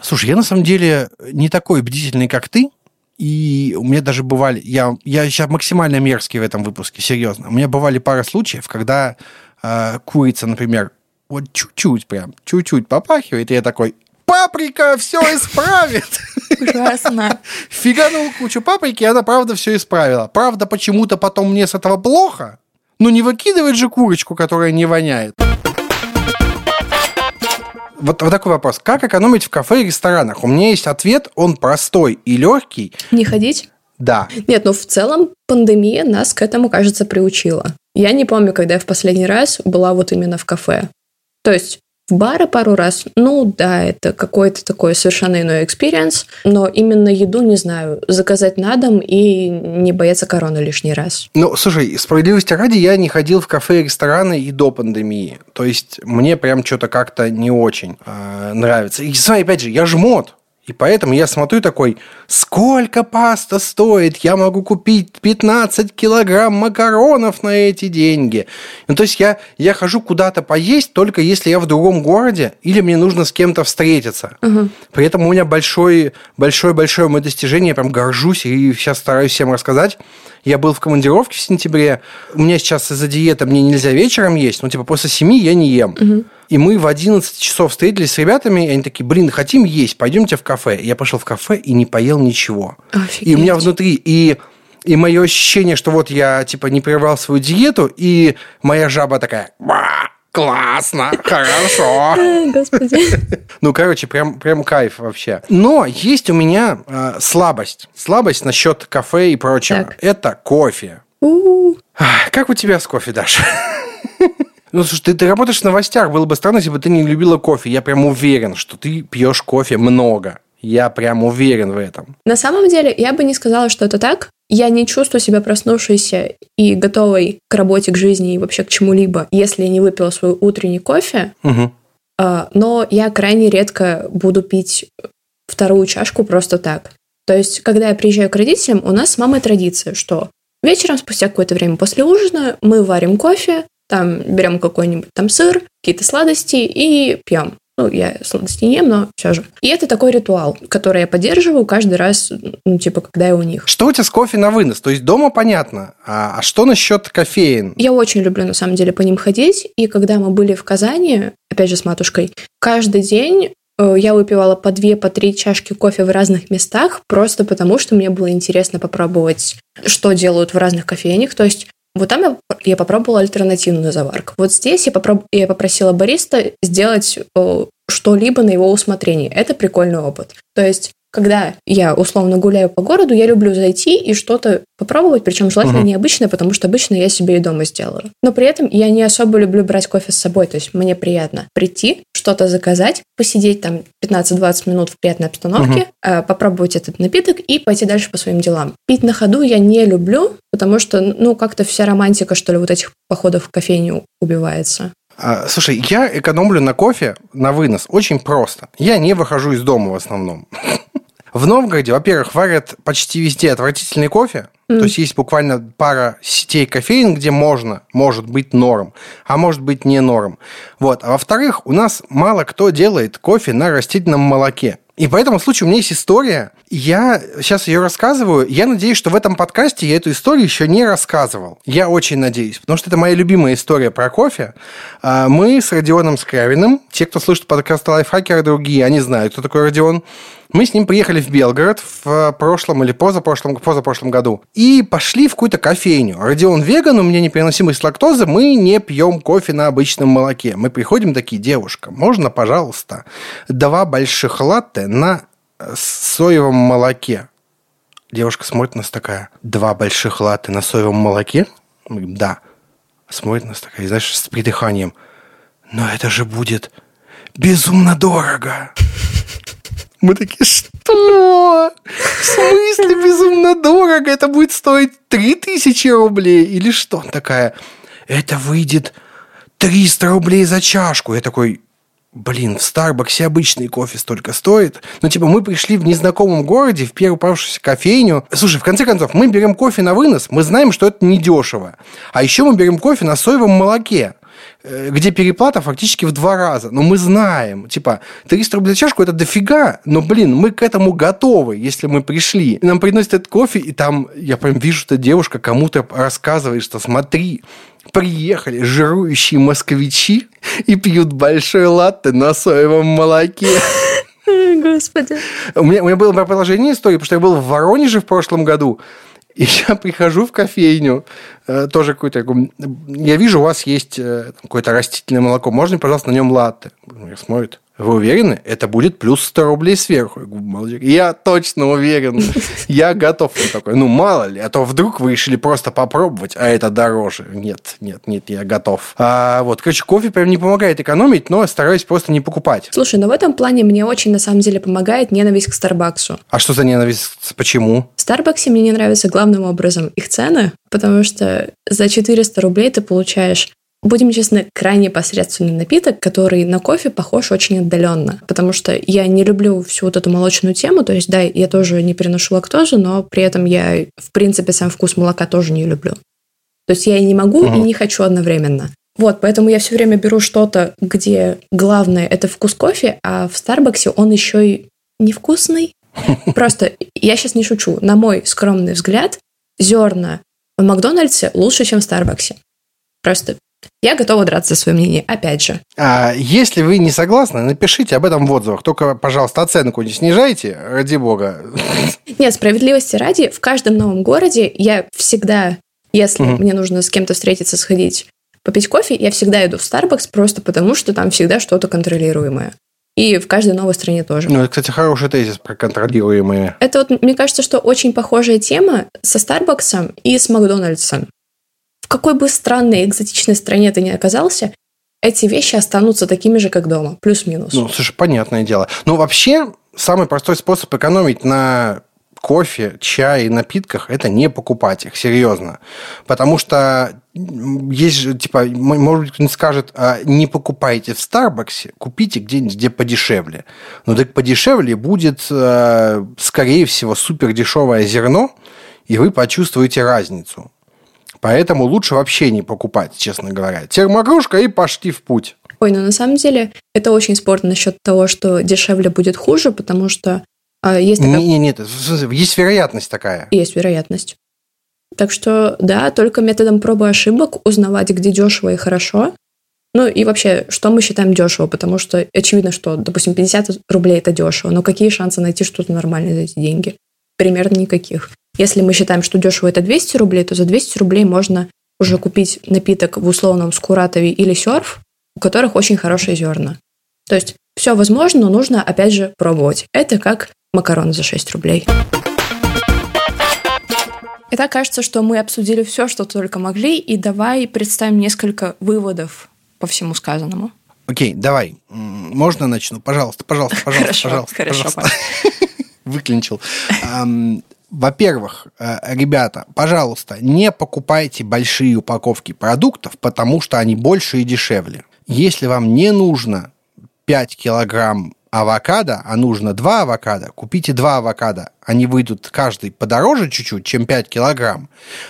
Слушай, я на самом деле не такой бдительный, как ты. И у меня даже бывали... Я, я сейчас максимально мерзкий в этом выпуске, серьезно. У меня бывали пара случаев, когда э, курица, например, вот чуть-чуть прям, чуть-чуть попахивает, и я такой, паприка все исправит. Ужасно. Фиганул кучу паприки, и она правда все исправила. Правда, почему-то потом мне с этого плохо, но не выкидывать же курочку, которая не воняет. Вот, вот такой вопрос. Как экономить в кафе и ресторанах? У меня есть ответ, он простой и легкий. Не ходить? Да. Нет, ну в целом пандемия нас к этому, кажется, приучила. Я не помню, когда я в последний раз была вот именно в кафе. То есть в бары пару раз, ну да, это какой-то такой совершенно иной experience, но именно еду, не знаю, заказать на дом и не бояться короны лишний раз. Ну, слушай, справедливости ради, я не ходил в кафе и рестораны и до пандемии. То есть, мне прям что-то как-то не очень э, нравится. И, смотри, опять же, я жмот. И поэтому я смотрю такой, сколько паста стоит? Я могу купить 15 килограмм макаронов на эти деньги. Ну, то есть я, я хожу куда-то поесть, только если я в другом городе или мне нужно с кем-то встретиться. Угу. При этом у меня большое, большое, большое мое достижение, я прям горжусь и сейчас стараюсь всем рассказать. Я был в командировке в сентябре. У меня сейчас из-за диеты мне нельзя вечером есть, но типа после 7 я не ем. Угу. И мы в 11 часов встретились с ребятами, и они такие, блин, хотим есть, пойдемте в кафе. Я пошел в кафе и не поел ничего. Офигеть. И у меня внутри, и, и мое ощущение, что вот я, типа, не прервал свою диету, и моя жаба такая, классно, хорошо. Господи. Ну, короче, прям, прям кайф вообще. Но есть у меня э, слабость. Слабость насчет кафе и прочего. Так. Это кофе. У-у-у. Как у тебя с кофе, Даша? Ну, слушай, ты, ты работаешь в новостях. Было бы странно, если бы ты не любила кофе. Я прям уверен, что ты пьешь кофе много. Я прям уверен в этом. На самом деле, я бы не сказала, что это так. Я не чувствую себя проснувшейся и готовой к работе, к жизни и вообще к чему-либо, если я не выпила свой утренний кофе. Угу. Но я крайне редко буду пить вторую чашку просто так. То есть, когда я приезжаю к родителям, у нас с мамой традиция, что вечером, спустя какое-то время после ужина, мы варим кофе, там берем какой-нибудь там сыр, какие-то сладости и пьем. Ну, я сладости не ем, но все же. И это такой ритуал, который я поддерживаю каждый раз, ну, типа, когда я у них. Что у тебя с кофе на вынос? То есть дома понятно, а, а что насчет кофеин? Я очень люблю, на самом деле, по ним ходить. И когда мы были в Казани, опять же, с матушкой, каждый день э, я выпивала по две, по три чашки кофе в разных местах, просто потому что мне было интересно попробовать, что делают в разных кофейнях. То есть вот там я, я попробовала альтернативную заварку. Вот здесь я, попроб... я попросила бариста сделать о, что-либо на его усмотрение. Это прикольный опыт. То есть когда я условно гуляю по городу, я люблю зайти и что-то попробовать, причем желательно угу. необычное, потому что обычно я себе и дома сделаю. Но при этом я не особо люблю брать кофе с собой, то есть мне приятно прийти, что-то заказать, посидеть там 15-20 минут в приятной обстановке, угу. попробовать этот напиток и пойти дальше по своим делам. Пить на ходу я не люблю, потому что, ну, как-то вся романтика, что ли, вот этих походов в кофейню убивается. А, слушай, я экономлю на кофе на вынос очень просто. Я не выхожу из дома в основном. В Новгороде, во-первых, варят почти везде отвратительный кофе. Mm. То есть есть буквально пара сетей кофеин, где можно, может быть норм, а может быть не норм. Вот. А во-вторых, у нас мало кто делает кофе на растительном молоке. И по этому случаю у меня есть история. Я сейчас ее рассказываю. Я надеюсь, что в этом подкасте я эту историю еще не рассказывал. Я очень надеюсь, потому что это моя любимая история про кофе. А, мы с Родионом Скрявиным, те, кто слышит подкаст Лайфхакера, другие, они знают, кто такой Родион. Мы с ним приехали в Белгород в прошлом или позапрошлом, позапрошлом году и пошли в какую-то кофейню. Родион веган, у меня непереносимость лактозы, мы не пьем кофе на обычном молоке. Мы приходим такие, девушка, можно, пожалуйста, два больших латте на соевом молоке. Девушка смотрит на нас такая, два больших латте на соевом молоке? Мы говорим, да. Смотрит на нас такая, знаешь, с придыханием. Но это же будет безумно дорого. Мы такие, что? В смысле безумно дорого? Это будет стоить 3000 рублей? Или что? Он такая, это выйдет 300 рублей за чашку. Я такой, блин, в Старбаксе обычный кофе столько стоит. Ну, типа, мы пришли в незнакомом городе, в первую попавшуюся кофейню. Слушай, в конце концов, мы берем кофе на вынос, мы знаем, что это недешево. А еще мы берем кофе на соевом молоке где переплата фактически в два раза. Но мы знаем, типа, 300 рублей за чашку – это дофига, но, блин, мы к этому готовы, если мы пришли. И нам приносят этот кофе, и там, я прям вижу, что девушка кому-то рассказывает, что смотри, приехали жирующие москвичи и пьют большой латте на соевом молоке. Господи. У меня, у меня было продолжение истории, потому что я был в Воронеже в прошлом году, и я прихожу в кофейню, э, тоже какой-то... Я вижу, у вас есть э, какое-то растительное молоко. Можно, пожалуйста, на нем латте? Я смотрит. Вы уверены? Это будет плюс 100 рублей сверху. Я, говорю, я точно уверен. Я готов. Он такой, ну, мало ли. А то вдруг вы решили просто попробовать, а это дороже. Нет, нет, нет, я готов. А, вот, короче, кофе прям не помогает экономить, но стараюсь просто не покупать. Слушай, но в этом плане мне очень, на самом деле, помогает ненависть к Старбаксу. А что за ненависть? Почему? В Старбаксе мне не нравится главным образом их цены, потому что за 400 рублей ты получаешь будем честны, крайне посредственный напиток, который на кофе похож очень отдаленно. Потому что я не люблю всю вот эту молочную тему. То есть, да, я тоже не переношу лактозу, но при этом я, в принципе, сам вкус молока тоже не люблю. То есть я и не могу, угу. и не хочу одновременно. Вот, поэтому я все время беру что-то, где главное это вкус кофе, а в Старбаксе он еще и невкусный. Просто я сейчас не шучу. На мой скромный взгляд, зерна в Макдональдсе лучше, чем в Старбаксе. Просто я готова драться за свое мнение, опять же. А если вы не согласны, напишите об этом в отзывах. Только, пожалуйста, оценку не снижайте, ради бога. Нет, справедливости ради, в каждом новом городе я всегда, если угу. мне нужно с кем-то встретиться, сходить, попить кофе, я всегда иду в Starbucks просто потому, что там всегда что-то контролируемое. И в каждой новой стране тоже. Ну, это, кстати, хороший тезис про контролируемые. Это вот, мне кажется, что очень похожая тема со Старбаксом и с Макдональдсом в какой бы странной экзотичной стране ты ни оказался, эти вещи останутся такими же, как дома, плюс-минус. Ну, слушай, понятное дело. Ну, вообще, самый простой способ экономить на кофе, чае и напитках – это не покупать их, серьезно. Потому что есть же, типа, может быть, кто-нибудь скажет, а не покупайте в Старбаксе, купите где-нибудь, где подешевле. Но так подешевле будет, э, скорее всего, супер дешевое зерно, и вы почувствуете разницу. Поэтому лучше вообще не покупать, честно говоря. Термокружка и пошли в путь. Ой, ну на самом деле это очень спорно насчет того, что дешевле будет хуже, потому что а, есть такая... Не, не, нет, есть вероятность такая. Есть вероятность. Так что, да, только методом пробы ошибок узнавать, где дешево и хорошо. Ну и вообще, что мы считаем дешево, потому что очевидно, что, допустим, 50 рублей это дешево, но какие шансы найти что-то нормальное за эти деньги? Примерно никаких. Если мы считаем, что дешево это 200 рублей, то за 200 рублей можно уже купить напиток в условном скуратове или серф, у которых очень хорошие зерна. То есть все возможно, но нужно, опять же, пробовать. Это как макароны за 6 рублей. Итак, кажется, что мы обсудили все, что только могли, и давай представим несколько выводов по всему сказанному. Окей, давай. Можно начну? Пожалуйста, пожалуйста, пожалуйста, хорошо, пожалуйста. Хорошо, пожалуйста. Выклинчил. Во-первых, э, ребята, пожалуйста, не покупайте большие упаковки продуктов, потому что они больше и дешевле. Если вам не нужно 5 килограмм авокадо, а нужно 2 авокадо, купите 2 авокадо. Они выйдут каждый подороже чуть-чуть, чем 5 килограмм.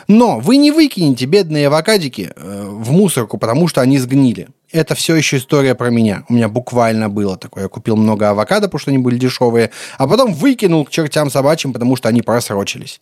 Но вы не выкинете бедные авокадики э, в мусорку, потому что они сгнили это все еще история про меня. У меня буквально было такое. Я купил много авокадо, потому что они были дешевые, а потом выкинул к чертям собачьим, потому что они просрочились.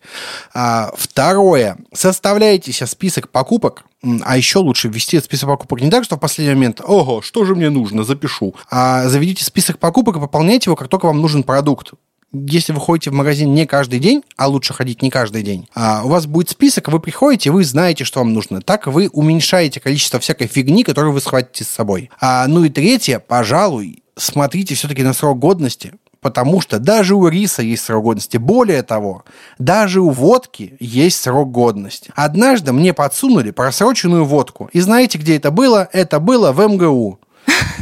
А, второе. Составляйте себе список покупок, а еще лучше ввести список покупок не так, что в последний момент, ого, что же мне нужно, запишу. А заведите список покупок и пополняйте его, как только вам нужен продукт если вы ходите в магазин не каждый день, а лучше ходить не каждый день, а у вас будет список, вы приходите, вы знаете, что вам нужно. Так вы уменьшаете количество всякой фигни, которую вы схватите с собой. А, ну и третье, пожалуй, смотрите все-таки на срок годности, потому что даже у риса есть срок годности. Более того, даже у водки есть срок годности. Однажды мне подсунули просроченную водку. И знаете, где это было? Это было в МГУ.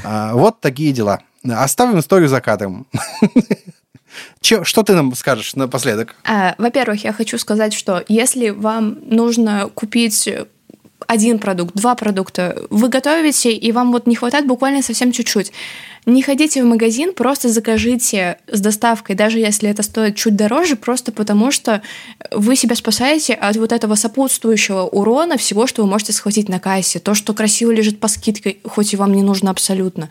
А, вот такие дела. Оставим историю за кадром. Че, что ты нам скажешь напоследок? А, во-первых, я хочу сказать, что если вам нужно купить один продукт, два продукта, вы готовите, и вам вот не хватает буквально совсем чуть-чуть. Не ходите в магазин, просто закажите с доставкой, даже если это стоит чуть дороже, просто потому что вы себя спасаете от вот этого сопутствующего урона всего, что вы можете схватить на кассе. То, что красиво лежит по скидке, хоть и вам не нужно абсолютно.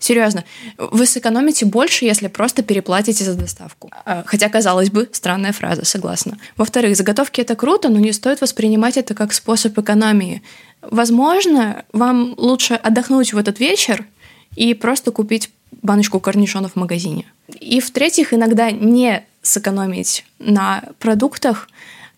Серьезно, вы сэкономите больше, если просто переплатите за доставку. А, хотя, казалось бы, странная фраза, согласна. Во-вторых, заготовки это круто, но не стоит воспринимать это как способ экономии. Возможно, вам лучше отдохнуть в этот вечер и просто купить баночку корнишонов в магазине. И в-третьих, иногда не сэкономить на продуктах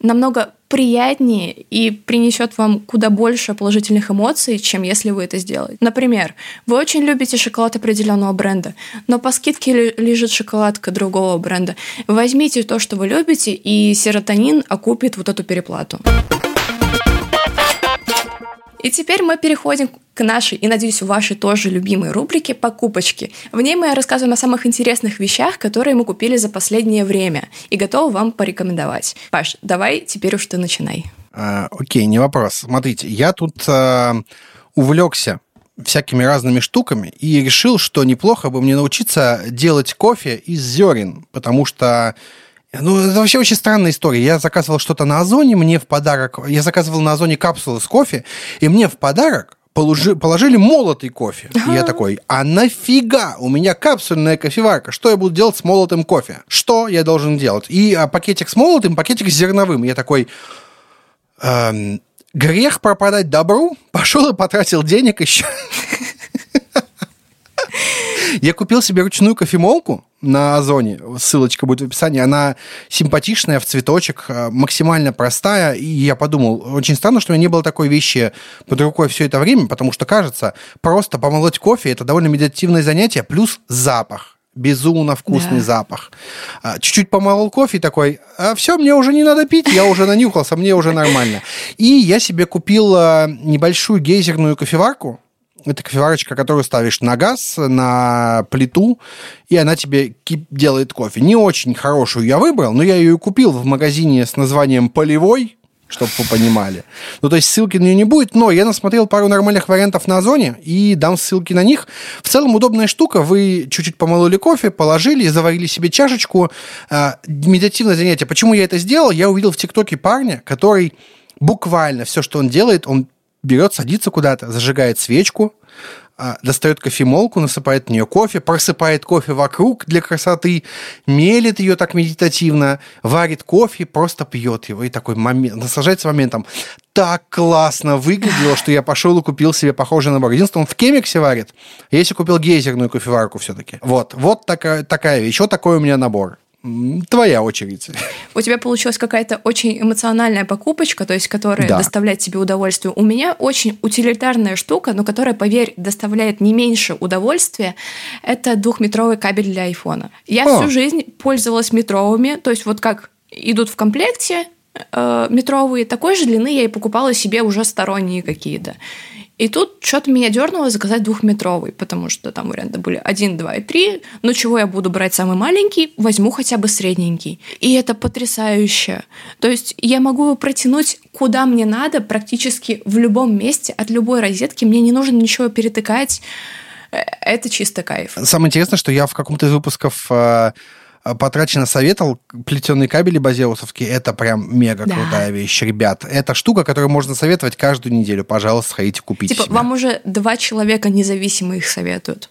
намного приятнее и принесет вам куда больше положительных эмоций, чем если вы это сделаете. Например, вы очень любите шоколад определенного бренда, но по скидке лежит шоколадка другого бренда. Возьмите то, что вы любите, и серотонин окупит вот эту переплату. И теперь мы переходим к нашей, и, надеюсь, вашей тоже любимой рубрике «Покупочки». В ней мы рассказываем о самых интересных вещах, которые мы купили за последнее время, и готовы вам порекомендовать. Паш, давай теперь уж ты начинай. А, окей, не вопрос. Смотрите, я тут а, увлекся всякими разными штуками и решил, что неплохо бы мне научиться делать кофе из зерен, потому что ну, это вообще очень странная история. Я заказывал что-то на Озоне, мне в подарок... Я заказывал на Озоне капсулы с кофе, и мне в подарок положи, положили молотый кофе. И я такой, а нафига? У меня капсульная кофеварка. Что я буду делать с молотым кофе? Что я должен делать? И а, пакетик с молотым, пакетик с зерновым. Я такой, эм, грех пропадать добру. Пошел и потратил денег еще. Я купил себе ручную кофемолку на Озоне, ссылочка будет в описании, она симпатичная, в цветочек, э, максимально простая, и я подумал, очень странно, что у меня не было такой вещи под рукой все это время, потому что, кажется, просто помолоть кофе – это довольно медитативное занятие, плюс запах безумно вкусный да. запах. А, чуть-чуть помолол кофе такой, а все, мне уже не надо пить, я уже нанюхался, мне уже нормально. И я себе купил э, небольшую гейзерную кофеварку, это кофеварочка, которую ставишь на газ, на плиту, и она тебе делает кофе. Не очень хорошую я выбрал, но я ее купил в магазине с названием «Полевой», чтобы вы понимали. Ну, то есть ссылки на нее не будет, но я насмотрел пару нормальных вариантов на Озоне и дам ссылки на них. В целом удобная штука. Вы чуть-чуть помололи кофе, положили, заварили себе чашечку. Э, медитативное занятие. Почему я это сделал? Я увидел в ТикТоке парня, который буквально все, что он делает, он берет, садится куда-то, зажигает свечку, а, достает кофемолку, насыпает в нее кофе, просыпает кофе вокруг для красоты, мелит ее так медитативно, варит кофе, просто пьет его и такой момент, наслаждается моментом. Так классно выглядело, что я пошел и купил себе похожий набор. Единственное, он в кемиксе варит. Я себе купил гейзерную кофеварку все-таки. Вот, вот такая, такая вещь. Вот такой у меня набор. Твоя очередь. У тебя получилась какая-то очень эмоциональная покупочка, то есть которая да. доставляет тебе удовольствие. У меня очень утилитарная штука, но которая, поверь, доставляет не меньше удовольствия. Это двухметровый кабель для айфона. Я О. всю жизнь пользовалась метровыми, то есть вот как идут в комплекте э, метровые, такой же длины я и покупала себе уже сторонние какие-то. И тут что-то меня дернуло заказать двухметровый, потому что там варианты были 1, 2 и 3. Ну чего я буду брать самый маленький, возьму хотя бы средненький. И это потрясающе. То есть я могу его протянуть куда мне надо, практически в любом месте, от любой розетки. Мне не нужно ничего перетыкать. Э, это чисто кайф. Самое интересное, что я в каком-то из выпусков э, потрачено советовал, плетеные кабели базеусовские, это прям мега да. крутая вещь, ребят. Это штука, которую можно советовать каждую неделю. Пожалуйста, сходите, купите Типа, себе. вам уже два человека независимо их советуют.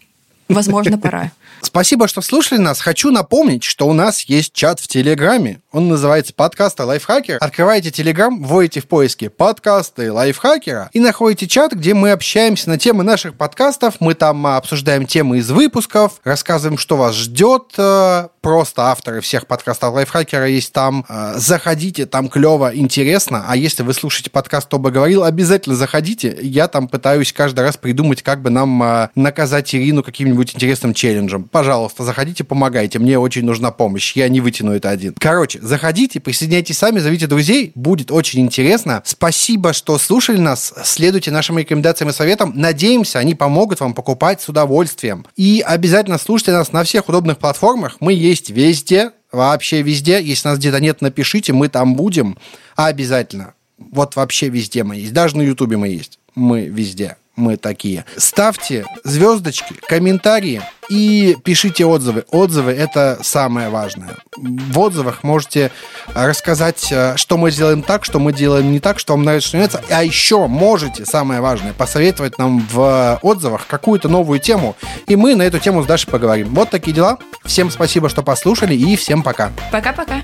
Возможно, пора. Спасибо, что слушали нас. Хочу напомнить, что у нас есть чат в Телеграме. Он называется «Подкасты лайфхакер». Открываете Телеграм, вводите в поиске «Подкасты лайфхакера» и находите чат, где мы общаемся на темы наших подкастов. Мы там а, обсуждаем темы из выпусков, рассказываем, что вас ждет. Э, просто авторы всех подкастов лайфхакера есть там. Э, заходите, там клево, интересно. А если вы слушаете подкаст «Кто бы говорил», обязательно заходите. Я там пытаюсь каждый раз придумать, как бы нам э, наказать Ирину каким-нибудь каким-нибудь интересным челленджем, пожалуйста, заходите, помогайте. Мне очень нужна помощь. Я не вытяну это один. Короче, заходите, присоединяйтесь сами, зовите друзей. Будет очень интересно. Спасибо, что слушали нас. Следуйте нашим рекомендациям и советам. Надеемся, они помогут вам покупать с удовольствием. И обязательно слушайте нас на всех удобных платформах. Мы есть везде, вообще везде. Если нас где-то нет, напишите, мы там будем. Обязательно. Вот вообще везде мы есть. Даже на Ютубе мы есть. Мы везде мы такие. Ставьте звездочки, комментарии и пишите отзывы. Отзывы – это самое важное. В отзывах можете рассказать, э, что мы делаем так, что мы делаем не так, что вам нравится, что не нравится. А еще можете, самое важное, посоветовать нам в отзывах какую-то новую тему, и мы на эту тему с Дашей поговорим. Вот такие дела. Всем спасибо, что послушали, и всем пока. Пока-пока.